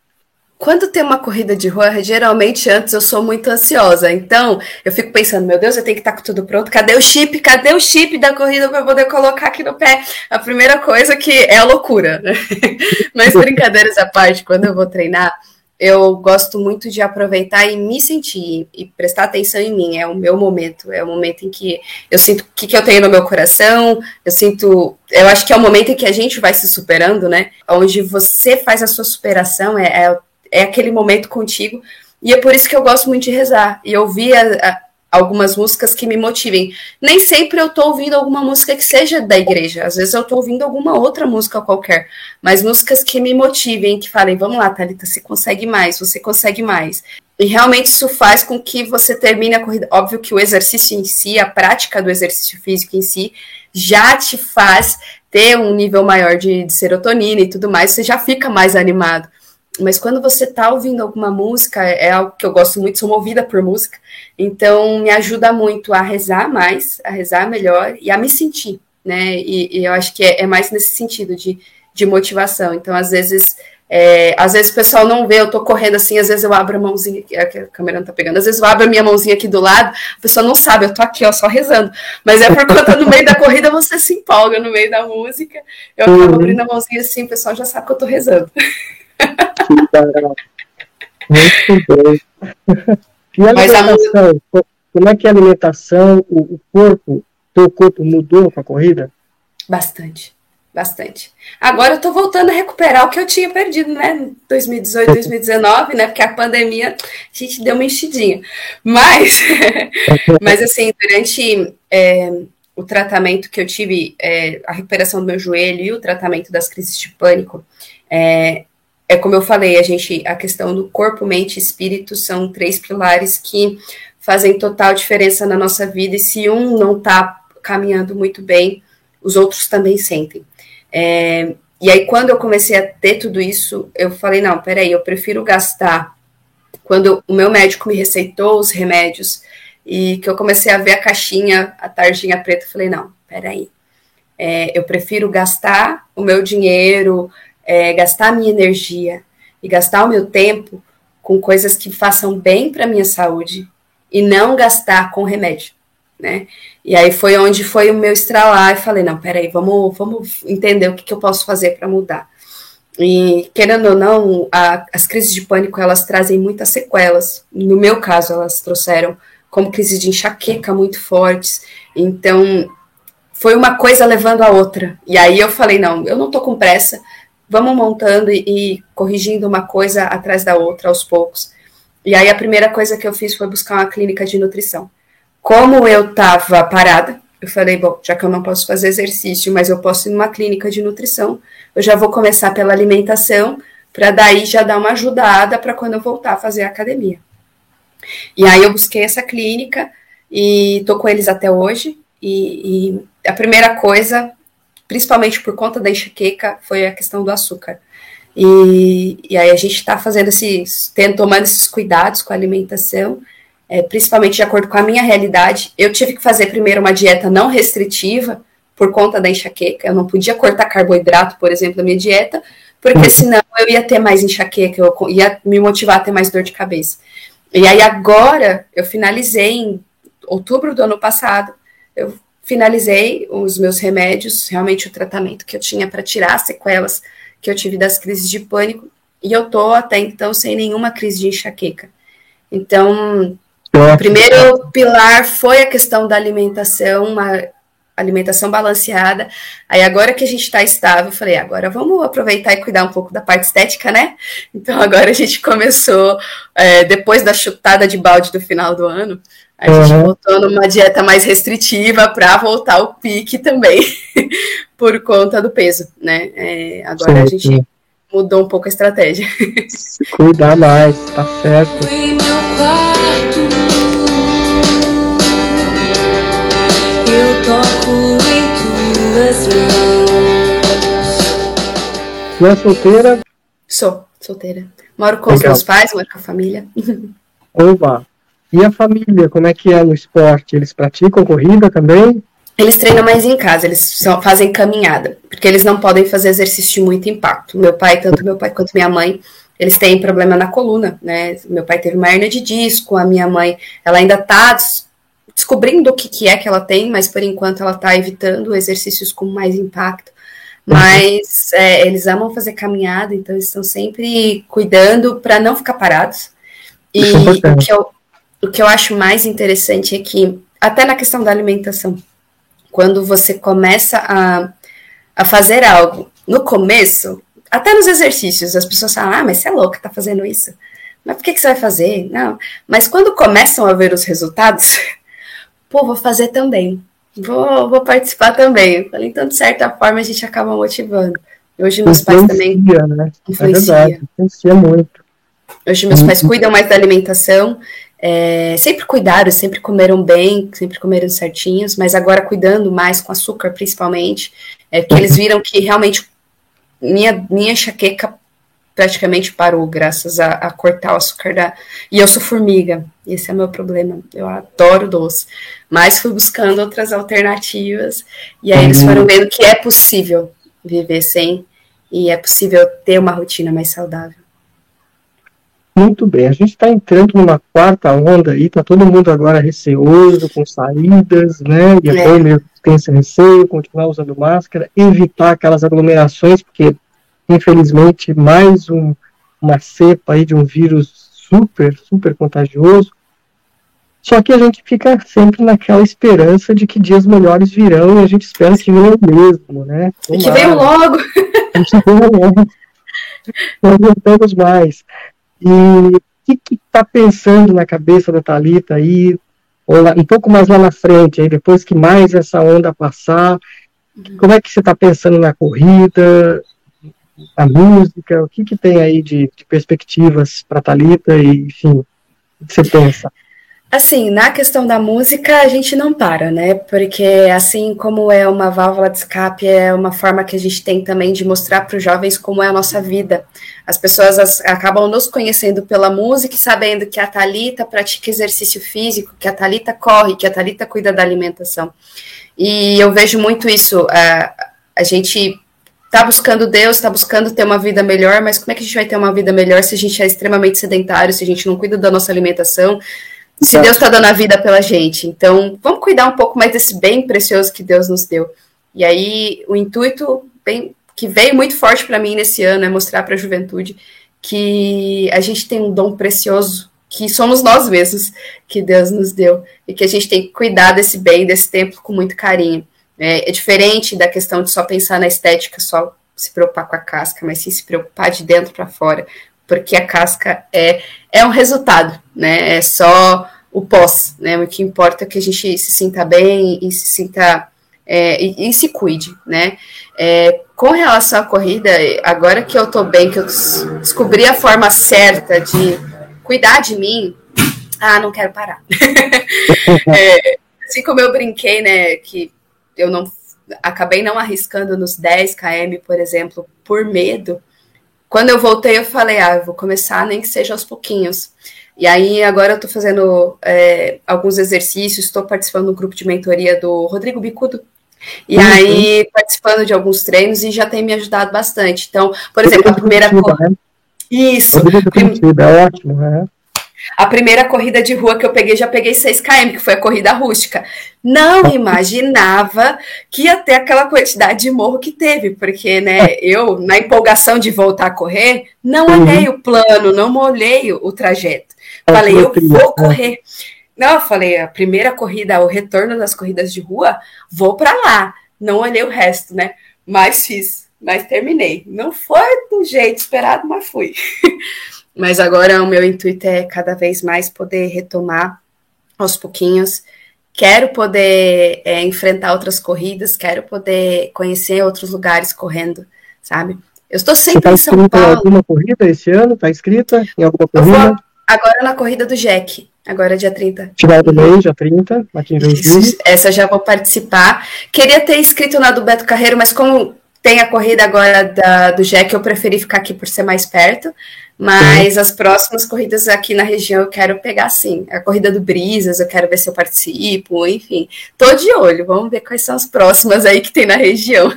Quando tem uma corrida de rua, geralmente antes eu sou muito ansiosa, então eu fico pensando, meu Deus, eu tenho que estar com tudo pronto, cadê o chip? Cadê o chip da corrida para poder colocar aqui no pé? A primeira coisa que é a loucura, né? Mas brincadeiras à parte, quando eu vou treinar, eu gosto muito de aproveitar e me sentir e prestar atenção em mim. É o meu momento, é o momento em que eu sinto o que, que eu tenho no meu coração, eu sinto. Eu acho que é o momento em que a gente vai se superando, né? Onde você faz a sua superação, é, é, é aquele momento contigo. E é por isso que eu gosto muito de rezar e ouvir a, a, algumas músicas que me motivem. Nem sempre eu tô ouvindo alguma música que seja da igreja, às vezes eu tô ouvindo alguma outra música qualquer, mas músicas que me motivem, que falem, vamos lá, Thalita, você consegue mais, você consegue mais. E realmente isso faz com que você termine a corrida. Óbvio que o exercício em si, a prática do exercício físico em si, já te faz ter um nível maior de, de serotonina e tudo mais, você já fica mais animado. Mas quando você está ouvindo alguma música, é algo que eu gosto muito, sou movida por música, então me ajuda muito a rezar mais, a rezar melhor e a me sentir, né? E, e eu acho que é, é, mais nesse sentido de, de motivação. Então, às vezes, é, às vezes o pessoal não vê, eu tô correndo assim, às vezes eu abro a mãozinha aqui, a câmera não tá pegando, às vezes eu abro a minha mãozinha aqui do lado, a pessoa não sabe, eu tô aqui, ó, só rezando. Mas é por conta no meio da corrida você se empolga no meio da música. Eu acabo uhum. abrindo a mãozinha assim, o pessoal já sabe que eu tô rezando. Muito bem. E a alimentação? A... Como é que é a alimentação? O, o corpo, teu corpo mudou com a corrida? Bastante, bastante. Agora eu tô voltando a recuperar o que eu tinha perdido, né? 2018, 2019, né? Porque a pandemia a gente deu uma enchidinha. Mas, mas assim, durante é, o tratamento que eu tive, é, a recuperação do meu joelho e o tratamento das crises de pânico, é, é como eu falei, a gente, a questão do corpo, mente e espírito são três pilares que fazem total diferença na nossa vida, e se um não está caminhando muito bem, os outros também sentem. É, e aí, quando eu comecei a ter tudo isso, eu falei, não, peraí, eu prefiro gastar. Quando o meu médico me receitou os remédios e que eu comecei a ver a caixinha, a tarjinha preta, eu falei, não, peraí, É, eu prefiro gastar o meu dinheiro, é, gastar minha energia e gastar o meu tempo com coisas que façam bem para minha saúde e não gastar com remédio, né? E aí foi onde foi o meu estralar e falei, não, peraí, vamos, vamos entender o que, que eu posso fazer para mudar. E querendo ou não, a, as crises de pânico elas trazem muitas sequelas. No meu caso, elas trouxeram como crises de enxaqueca muito fortes. Então, foi uma coisa levando a outra. E aí eu falei, não, eu não tô com pressa, vamos montando e, e, corrigindo uma coisa atrás da outra aos poucos. E aí a primeira coisa que eu fiz foi buscar uma clínica de nutrição. Como eu estava parada, eu falei, bom, já que eu não posso fazer exercício, mas eu posso ir numa clínica de nutrição, eu já vou começar pela alimentação, para daí já dar uma ajudada para quando eu voltar a fazer a academia. E aí eu busquei essa clínica e tô com eles até hoje. E, e a primeira coisa principalmente por conta da enxaqueca, foi a questão do açúcar. E, e aí a gente está fazendo esses, tendo, tomando esses cuidados com a alimentação, é, principalmente de acordo com a minha realidade. Eu tive que fazer primeiro uma dieta não restritiva por conta da enxaqueca. Eu não podia cortar carboidrato, por exemplo, da minha dieta, porque uhum. senão eu ia ter mais enxaqueca, eu ia me motivar a ter mais dor de cabeça. E aí agora eu finalizei em outubro do ano passado, eu finalizei os meus remédios, realmente o tratamento que eu tinha para tirar as sequelas que eu tive das crises de pânico, e eu tô até então sem nenhuma crise de enxaqueca. Então, o primeiro pilar foi a questão da alimentação, uma alimentação balanceada. Aí agora que a gente está estável, eu falei, agora vamos aproveitar e cuidar um pouco da parte estética, né? Então agora a gente começou, é, depois da chutada de balde do final do ano, a uhum. gente voltou numa dieta mais restritiva para voltar ao pique também, por conta do peso, né? É, agora sim, a gente sim. mudou um pouco a estratégia. Se cuidar mais, tá certo. Eu toco em tuas mãos. Tu é solteira? Sou, solteira. Moro com Legal. os meus pais, moro com a família. Oba! E a família, como é que é no esporte? Eles praticam corrida também? Eles treinam mais em casa, eles fazem caminhada, porque eles não podem fazer exercício de muito impacto. Meu pai, tanto meu pai quanto minha mãe, eles têm problema na coluna, né? Meu pai teve uma hernia de disco, a minha mãe, ela ainda tá descobrindo o que, que é que ela tem, mas por enquanto ela tá evitando exercícios com mais impacto. Mas é, eles amam fazer caminhada, então eles estão sempre cuidando para não ficar parados. E é o que eu, o que eu acho mais interessante é que, até na questão da alimentação, quando você começa a, a fazer algo no começo, até nos exercícios, as pessoas falam, ah, mas você é louca, tá fazendo isso. Mas por que, que você vai fazer? Não. Mas quando começam a ver os resultados, pô, vou fazer também. Vou, vou participar também. falei, então, de certa forma, a gente acaba motivando. Hoje meus pais também né? influencia. É verdade, influencia muito. Hoje meus pais cuidam mais da alimentação, é, sempre cuidaram, sempre comeram bem, sempre comeram certinhos, mas agora cuidando mais com açúcar, principalmente, é que eles viram que realmente minha, minha enxaqueca praticamente parou, graças a, a, cortar o açúcar da. E eu sou formiga, esse é meu problema. Eu adoro doce. Mas fui buscando outras alternativas, e aí eles foram vendo que é possível viver sem, e é possível ter uma rotina mais saudável. Muito bem, a gente está entrando numa quarta onda aí, está todo mundo agora receoso, com saídas, né? E é bom mesmo ter esse receio, continuar usando máscara, evitar aquelas aglomerações, porque infelizmente mais um, uma cepa aí de um vírus super, super contagioso. Só que a gente fica sempre naquela esperança de que dias melhores virão e a gente espera que venham mesmo, né? Tomara. Que venham logo! Que venham logo. Não aguentamos mais. E o que está pensando na cabeça da Talita aí, lá, um pouco mais lá na frente, aí depois que mais essa onda passar, como é que você está pensando na corrida, na música, o que, que tem aí de, de perspectivas para Talita e, enfim, o que você pensa? Assim, na questão da música, a gente não para, né? Porque assim como é uma válvula de escape, é uma forma que a gente tem também de mostrar para os jovens como é a nossa vida. As pessoas as, acabam nos conhecendo pela música e sabendo que a Talita pratica exercício físico, que a Talita corre, que a Talita cuida da alimentação. E eu vejo muito isso. A, a gente está buscando Deus, está buscando ter uma vida melhor, mas como é que a gente vai ter uma vida melhor se a gente é extremamente sedentário, se a gente não cuida da nossa alimentação? Se Deus está dando a vida pela gente. Então, vamos cuidar um pouco mais desse bem precioso que Deus nos deu. E aí, o intuito bem, que veio muito forte para mim nesse ano é mostrar para a juventude que a gente tem um dom precioso, que somos nós mesmos, que Deus nos deu, e que a gente tem que cuidar desse bem, desse tempo com muito carinho. É, é diferente da questão de só pensar na estética, só se preocupar com a casca, mas sim se preocupar de dentro para fora, porque a casca é, é um resultado, né? É só o pós, né? O que importa é que a gente se sinta bem e se sinta é, e, e, se cuide, né? É, com relação à corrida, agora que eu tô bem, que eu descobri a forma certa de cuidar de mim, ah, não quero parar. é, assim como eu brinquei, né, que eu não acabei não arriscando nos 10 km, por exemplo, por medo, quando eu voltei, eu falei, ah, eu vou começar nem que seja aos pouquinhos. E aí, agora eu estou fazendo é, alguns exercícios, estou participando do grupo de mentoria do Rodrigo Bicudo. E uhum. aí, participando de alguns treinos e já tem me ajudado bastante. Então, por exemplo, a primeira. Né? Isso. Prim... É ótimo, né? A primeira corrida de rua que eu peguei, já peguei 6 km, que foi a corrida rústica. Não imaginava que ia ter aquela quantidade de morro que teve, porque, né, eu, na empolgação de voltar a correr, não uhum. olhei o plano, não olhei o trajeto. Falei, eu vou né? correr. Não, eu falei, a primeira corrida, o retorno das corridas de rua, vou para lá. Não olhei o resto, né? Mas fiz, mas terminei. Não foi do jeito esperado, mas fui. Mas agora o meu intuito é cada vez mais poder retomar aos pouquinhos. Quero poder é, enfrentar outras corridas, quero poder conhecer outros lugares correndo, sabe? Eu estou sempre tá em São Paulo. Em alguma corrida esse ano? Está inscrita em alguma corrida? agora na corrida do Jack, agora dia 30. Final do mês, dia 30, aqui em Joinville. Essa já vou participar. Queria ter inscrito na do Beto Carreiro, mas como tem a corrida agora da, do Jack, eu preferi ficar aqui por ser mais perto. Mas as próximas corridas aqui na região eu quero pegar sim. A corrida do Brisas, eu quero ver se eu participo, enfim. Tô de olho, vamos ver quais são as próximas aí que tem na região.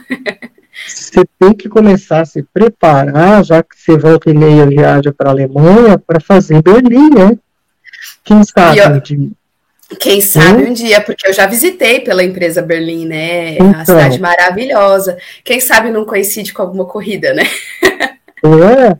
Você tem que começar a se preparar, já que você volta e meia viaja para a Alemanha, para fazer Berlim, né? Quem sabe eu, um dia. Quem sabe hum? um dia, porque eu já visitei pela empresa Berlim, né? É uma então. cidade maravilhosa. Quem sabe não coincide com alguma corrida, né? É,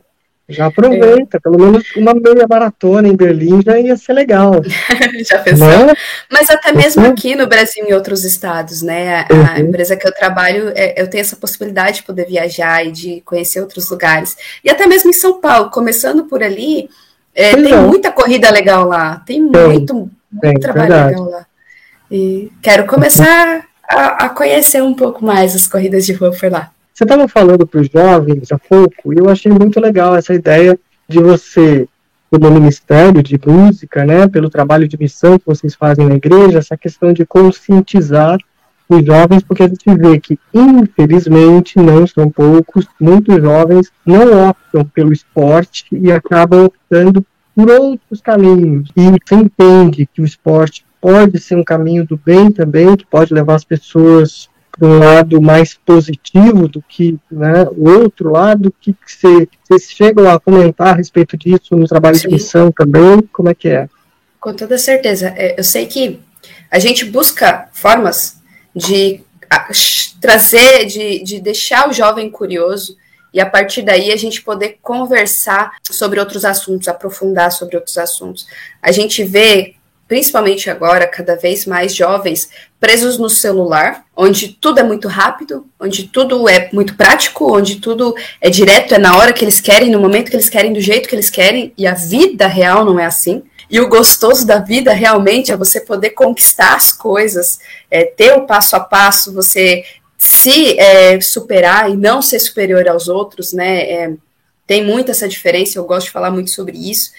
já aproveita, é. pelo menos uma meia maratona em Berlim já ia ser legal. já pensou? É? Mas até mesmo aqui no Brasil e em outros estados, né? A uhum. empresa que eu trabalho, é, eu tenho essa possibilidade de poder viajar e de conhecer outros lugares. E até mesmo em São Paulo, começando por ali, é, tem é. muita corrida legal lá. Tem muito, muito tem, trabalho verdade. legal lá. E quero começar a, a conhecer um pouco mais as corridas de rua por lá. Você estava falando para os jovens há pouco, e eu achei muito legal essa ideia de você, pelo ministério de música, né, pelo trabalho de missão que vocês fazem na igreja, essa questão de conscientizar os jovens, porque a gente vê que, infelizmente, não são poucos, muitos jovens não optam pelo esporte e acabam optando por outros caminhos. E você entende que o esporte pode ser um caminho do bem também, que pode levar as pessoas um lado mais positivo do que né, o outro lado? que vocês chegam a comentar a respeito disso no trabalho Sim. de missão também? Como é que é? Com toda certeza. É, eu sei que a gente busca formas de trazer, de, de deixar o jovem curioso e a partir daí a gente poder conversar sobre outros assuntos, aprofundar sobre outros assuntos. A gente vê principalmente agora, cada vez mais jovens presos no celular, onde tudo é muito rápido, onde tudo é muito prático, onde tudo é direto, é na hora que eles querem, no momento que eles querem, do jeito que eles querem, e a vida real não é assim. E o gostoso da vida realmente é você poder conquistar as coisas, é, ter o passo a passo, você se é, superar e não ser superior aos outros, né? É, Tem muito essa diferença, eu gosto de falar muito sobre isso.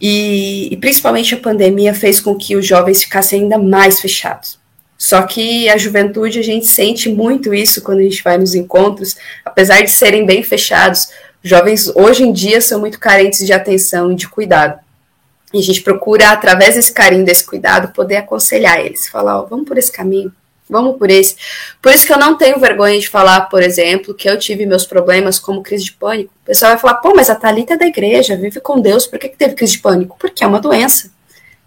E, e principalmente a pandemia fez com que os jovens ficassem ainda mais fechados. Só que a juventude, a gente sente muito isso quando a gente vai nos encontros, apesar de serem bem fechados, jovens hoje em dia são muito carentes de atenção e de cuidado. E a gente procura, através desse carinho, desse cuidado, poder aconselhar eles, falar, ó, vamos por esse caminho, vamos por esse. Por isso que eu não tenho vergonha de falar, por exemplo, que eu tive meus problemas como crise de pânico. O pessoal vai falar, pô, mas a Thalita é da igreja, vive com Deus, por que, que teve crise de pânico? Porque é uma doença.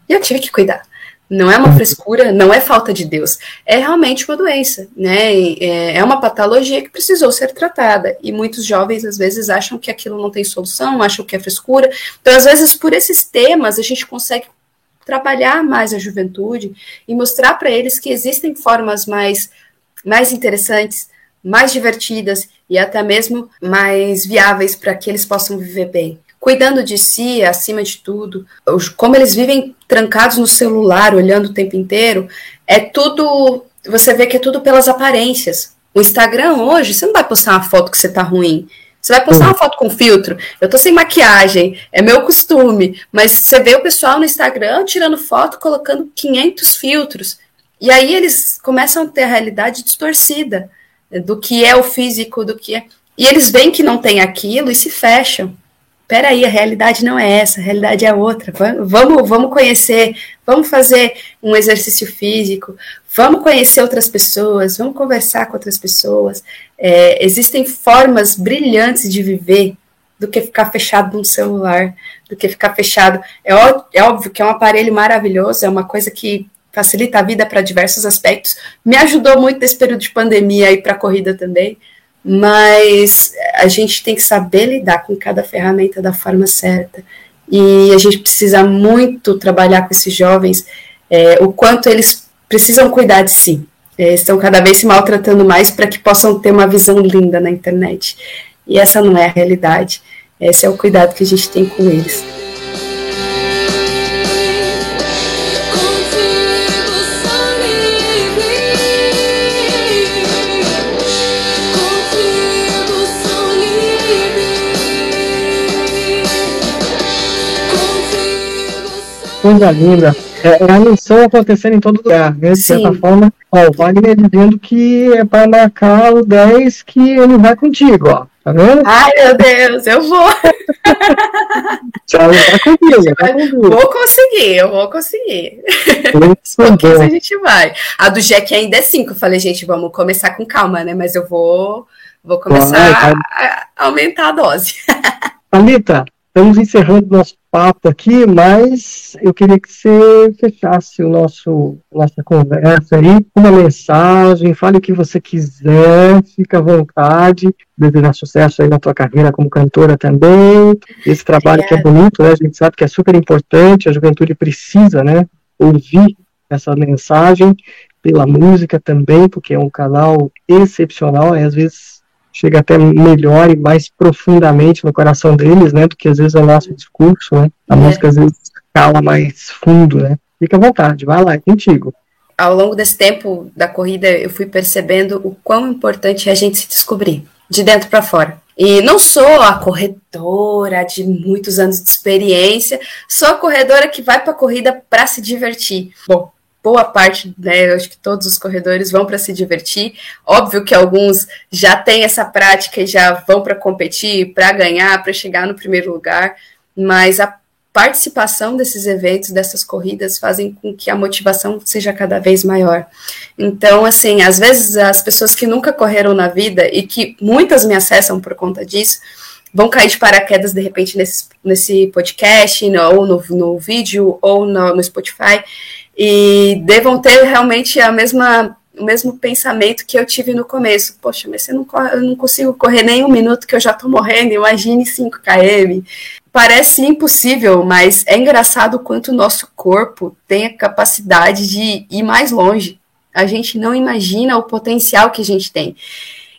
E eu tive que cuidar. Não é uma frescura, não é falta de Deus. É realmente uma doença, né? É, é uma patologia que precisou ser tratada. E muitos jovens, às vezes, acham que aquilo não tem solução, acham que é frescura. Então, às vezes, por esses temas, a gente consegue trabalhar mais a juventude e mostrar para eles que existem formas mais, mais interessantes, mais divertidas e até mesmo mais viáveis para que eles possam viver bem cuidando de si acima de tudo, como eles vivem trancados no celular, olhando o tempo inteiro, é tudo. Você vê que é tudo pelas aparências. O Instagram hoje, você não vai postar uma foto que você tá ruim. Você vai postar uma foto com filtro. Eu tô sem maquiagem, é meu costume. Mas você vê o pessoal no Instagram tirando foto, colocando 500 filtros. E aí eles começam a ter a realidade distorcida do que é o físico, do que é. E eles veem que não tem aquilo e se fecham peraí, a realidade não é essa, a realidade é outra. Vamos, vamos conhecer, vamos fazer um exercício físico, vamos conhecer outras pessoas, vamos conversar com outras pessoas. É, existem formas brilhantes de viver do que ficar fechado num celular, do que ficar fechado. É, ó, é óbvio que é um aparelho maravilhoso, é uma coisa que facilita a vida para diversos aspectos. Me ajudou muito nesse período de pandemia aí para a corrida também mas a gente tem que saber lidar com cada ferramenta da forma certa. E a gente precisa muito trabalhar com esses jovens é, o quanto eles precisam cuidar de si. É, estão cada vez se maltratando mais para que possam ter uma visão linda na internet. E essa não é a realidade. Esse é o cuidado que a gente tem com eles. Coisa linda. É, é, a missão acontecendo em todo lugar, né? De certa forma, ó, o Wagner dizendo que é para marcar o 10 que ele vai contigo, ó. Tá vendo? Ai, meu Deus, eu vou. Já vai comigo, vai comigo. Vou conseguir, eu vou conseguir. Porque a gente vai. A do Jack ainda é 5. Eu falei, gente, vamos começar com calma, né? Mas eu vou, vou começar a aumentar a dose. Anitta, estamos encerrando nosso papo aqui, mas eu queria que você fechasse o nosso nossa conversa aí com uma mensagem, fale o que você quiser, fica à vontade, desejar sucesso aí na tua carreira como cantora também, esse trabalho Obrigada. que é bonito, né, a gente sabe que é super importante, a juventude precisa, né, ouvir essa mensagem pela música também, porque é um canal excepcional, e às vezes chega até melhor e mais profundamente no coração deles, né, do que às vezes é o nosso discurso, né? A é. música às vezes cala mais fundo, né? Fica à vontade, vai lá, é contigo. Ao longo desse tempo da corrida, eu fui percebendo o quão importante é a gente se descobrir, de dentro para fora. E não sou a corredora de muitos anos de experiência, sou a corredora que vai para a corrida para se divertir. Bom, boa parte, né, acho que todos os corredores vão para se divertir. Óbvio que alguns já têm essa prática e já vão para competir, para ganhar, para chegar no primeiro lugar, mas a participação desses eventos, dessas corridas, fazem com que a motivação seja cada vez maior. Então, assim, às vezes as pessoas que nunca correram na vida e que muitas me acessam por conta disso, vão cair de paraquedas de repente nesse, nesse podcast, ou no, no vídeo, ou no, no Spotify, e devam ter realmente a mesma o mesmo pensamento que eu tive no começo. Poxa, mas eu não, eu não consigo correr nem um minuto que eu já estou morrendo, imagine 5 km. Parece impossível, mas é engraçado o quanto o nosso corpo tem a capacidade de ir mais longe. A gente não imagina o potencial que a gente tem.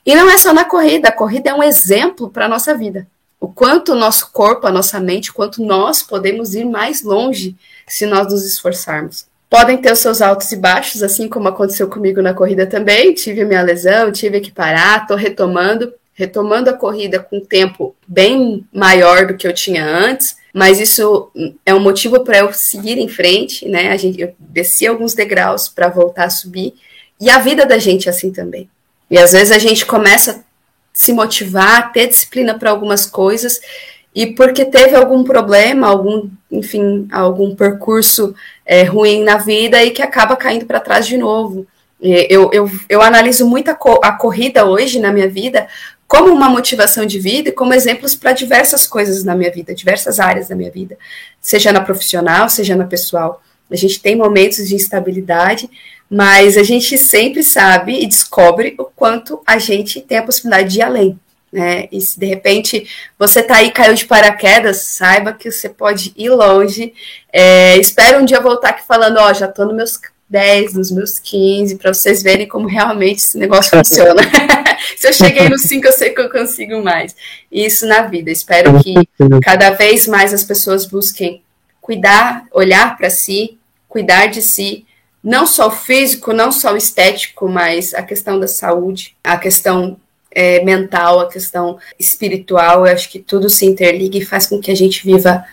E não é só na corrida, a corrida é um exemplo para a nossa vida. O quanto o nosso corpo, a nossa mente, o quanto nós podemos ir mais longe se nós nos esforçarmos podem ter os seus altos e baixos, assim como aconteceu comigo na corrida também. Tive a minha lesão, tive que parar, estou retomando. retomando a corrida com um tempo bem maior do que eu tinha antes, mas isso é um motivo para eu seguir em frente, né? A gente, eu desci alguns degraus para voltar a subir, e a vida da gente é assim também. E às vezes a gente começa a se motivar, ter disciplina para algumas coisas, e porque teve algum problema, algum, enfim, algum percurso é, ruim na vida e que acaba caindo para trás de novo. Eu, eu, eu analiso muito a, co a corrida hoje na minha vida como uma motivação de vida e como exemplos para diversas coisas na minha vida, diversas áreas da minha vida, seja na profissional, seja na pessoal. A gente tem momentos de instabilidade, mas a gente sempre sabe e descobre o quanto a gente tem a possibilidade de ir além. Né? E se de repente você tá aí caiu de paraquedas, saiba que você pode ir longe. É, espero um dia voltar aqui falando, ó, já tô nos meus 10, nos meus 15, para vocês verem como realmente esse negócio funciona. Se eu cheguei nos 5, eu sei que eu consigo mais. Isso na vida. Espero que cada vez mais as pessoas busquem cuidar, olhar para si, cuidar de si, não só o físico, não só o estético, mas a questão da saúde, a questão é, mental, a questão espiritual. Eu acho que tudo se interliga e faz com que a gente viva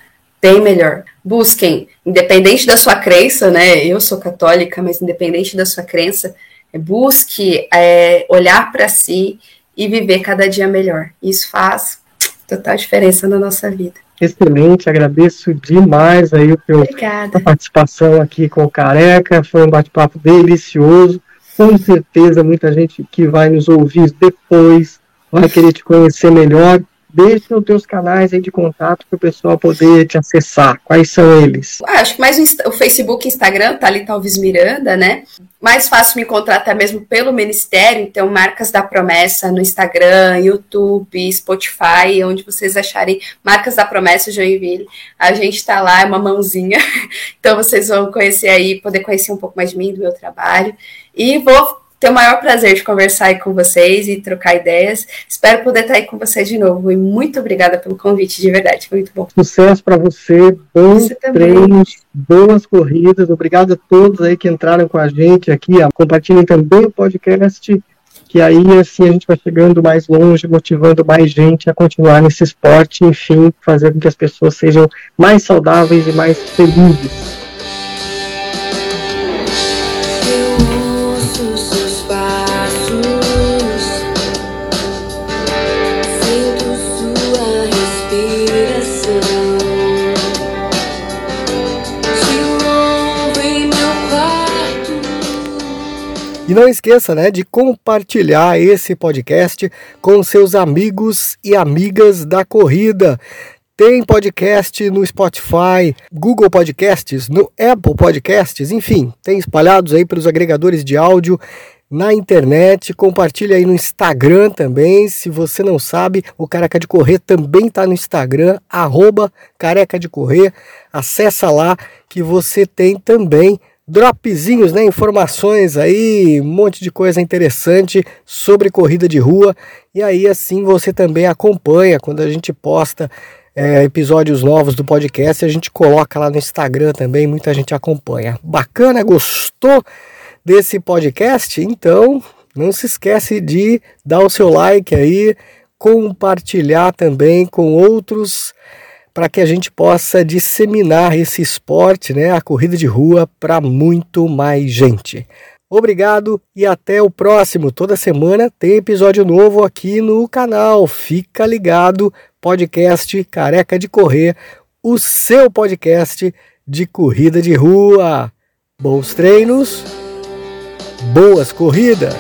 bem melhor. Busquem, independente da sua crença, né? Eu sou católica, mas independente da sua crença, é, busque é, olhar para si e viver cada dia melhor. Isso faz total diferença na nossa vida. Excelente, agradeço demais aí o teu a participação aqui com o Careca, foi um bate-papo delicioso. Com certeza muita gente que vai nos ouvir depois vai querer te conhecer melhor deixa os teus canais aí de contato para o pessoal poder te acessar. Quais são eles? Ah, acho que mais o, Facebook Instagram, tá ali talvez Miranda, né? Mais fácil me encontrar até mesmo pelo Ministério, então Marcas da Promessa no Instagram, YouTube, Spotify, onde vocês acharem Marcas da Promessa Joinville. A gente tá lá, é uma mãozinha. Então vocês vão conhecer aí, poder conhecer um pouco mais de mim, do meu trabalho. E vou ter o maior prazer de conversar aí com vocês e trocar ideias. Espero poder estar aí com vocês de novo. E muito obrigada pelo convite, de verdade. Foi muito bom. Sucesso para você, bons treinos, boas corridas. Obrigado a todos aí que entraram com a gente aqui. Compartilhem também o podcast, que aí assim a gente vai chegando mais longe, motivando mais gente a continuar nesse esporte, enfim, fazer com que as pessoas sejam mais saudáveis e mais felizes. E não esqueça, né, de compartilhar esse podcast com seus amigos e amigas da corrida. Tem podcast no Spotify, Google Podcasts, no Apple Podcasts, enfim, tem espalhados aí pelos agregadores de áudio na internet, compartilha aí no Instagram também. Se você não sabe, o Careca de Correr também está no Instagram, arroba Careca de Correr. Acessa lá que você tem também dropzinhos, né, informações aí, um monte de coisa interessante sobre corrida de rua. E aí assim você também acompanha quando a gente posta é, episódios novos do podcast, a gente coloca lá no Instagram também, muita gente acompanha. Bacana, gostou desse podcast? Então, não se esquece de dar o seu like aí, compartilhar também com outros para que a gente possa disseminar esse esporte, né, a corrida de rua, para muito mais gente. Obrigado e até o próximo. Toda semana tem episódio novo aqui no canal. Fica ligado, podcast Careca de Correr, o seu podcast de corrida de rua. Bons treinos, boas corridas.